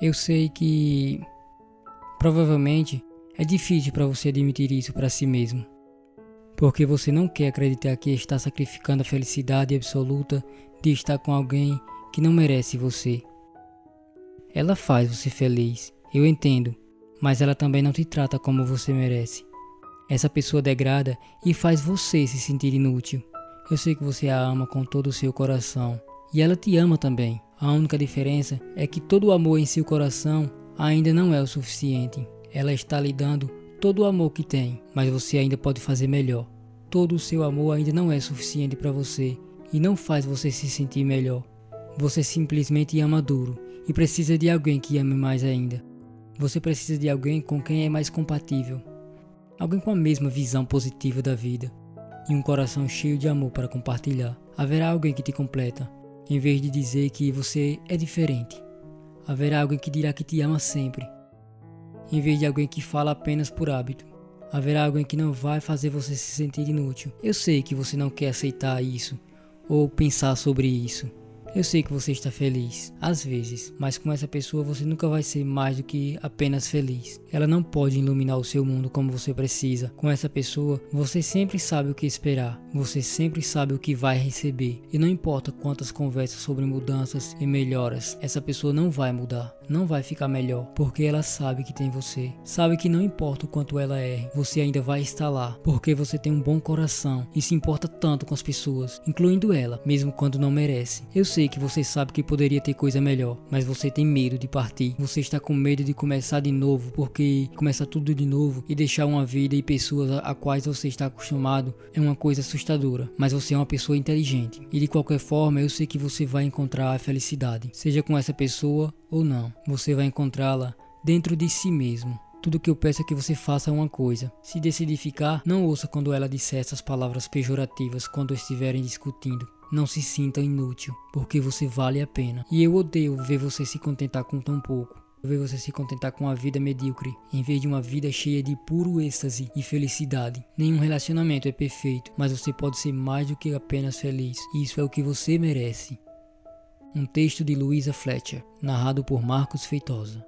Eu sei que provavelmente é difícil para você admitir isso para si mesmo, porque você não quer acreditar que está sacrificando a felicidade absoluta de estar com alguém que não merece você. Ela faz você feliz, eu entendo, mas ela também não te trata como você merece. Essa pessoa degrada e faz você se sentir inútil. Eu sei que você a ama com todo o seu coração e ela te ama também. A única diferença é que todo o amor em seu coração ainda não é o suficiente. Ela está lhe dando todo o amor que tem, mas você ainda pode fazer melhor. Todo o seu amor ainda não é suficiente para você e não faz você se sentir melhor. Você simplesmente ama duro e precisa de alguém que ame mais ainda. Você precisa de alguém com quem é mais compatível. Alguém com a mesma visão positiva da vida e um coração cheio de amor para compartilhar. Haverá alguém que te completa, em vez de dizer que você é diferente. Haverá alguém que dirá que te ama sempre, em vez de alguém que fala apenas por hábito. Haverá alguém que não vai fazer você se sentir inútil. Eu sei que você não quer aceitar isso ou pensar sobre isso. Eu sei que você está feliz, às vezes, mas com essa pessoa você nunca vai ser mais do que apenas feliz. Ela não pode iluminar o seu mundo como você precisa. Com essa pessoa, você sempre sabe o que esperar, você sempre sabe o que vai receber. E não importa quantas conversas sobre mudanças e melhoras, essa pessoa não vai mudar, não vai ficar melhor, porque ela sabe que tem você. Sabe que não importa o quanto ela erre, você ainda vai estar lá, porque você tem um bom coração e se importa tanto com as pessoas, incluindo ela, mesmo quando não merece. Eu sei que você sabe que poderia ter coisa melhor, mas você tem medo de partir. Você está com medo de começar de novo, porque começar tudo de novo e deixar uma vida e pessoas a, a quais você está acostumado é uma coisa assustadora. Mas você é uma pessoa inteligente e de qualquer forma eu sei que você vai encontrar a felicidade, seja com essa pessoa ou não. Você vai encontrá-la dentro de si mesmo. Tudo que eu peço é que você faça uma coisa. Se decidir ficar, não ouça quando ela disser essas palavras pejorativas quando estiverem discutindo. Não se sinta inútil, porque você vale a pena. E eu odeio ver você se contentar com tão pouco. Ver você se contentar com uma vida medíocre, em vez de uma vida cheia de puro êxtase e felicidade. Nenhum relacionamento é perfeito, mas você pode ser mais do que apenas feliz. E isso é o que você merece. Um texto de Luisa Fletcher, narrado por Marcos Feitosa.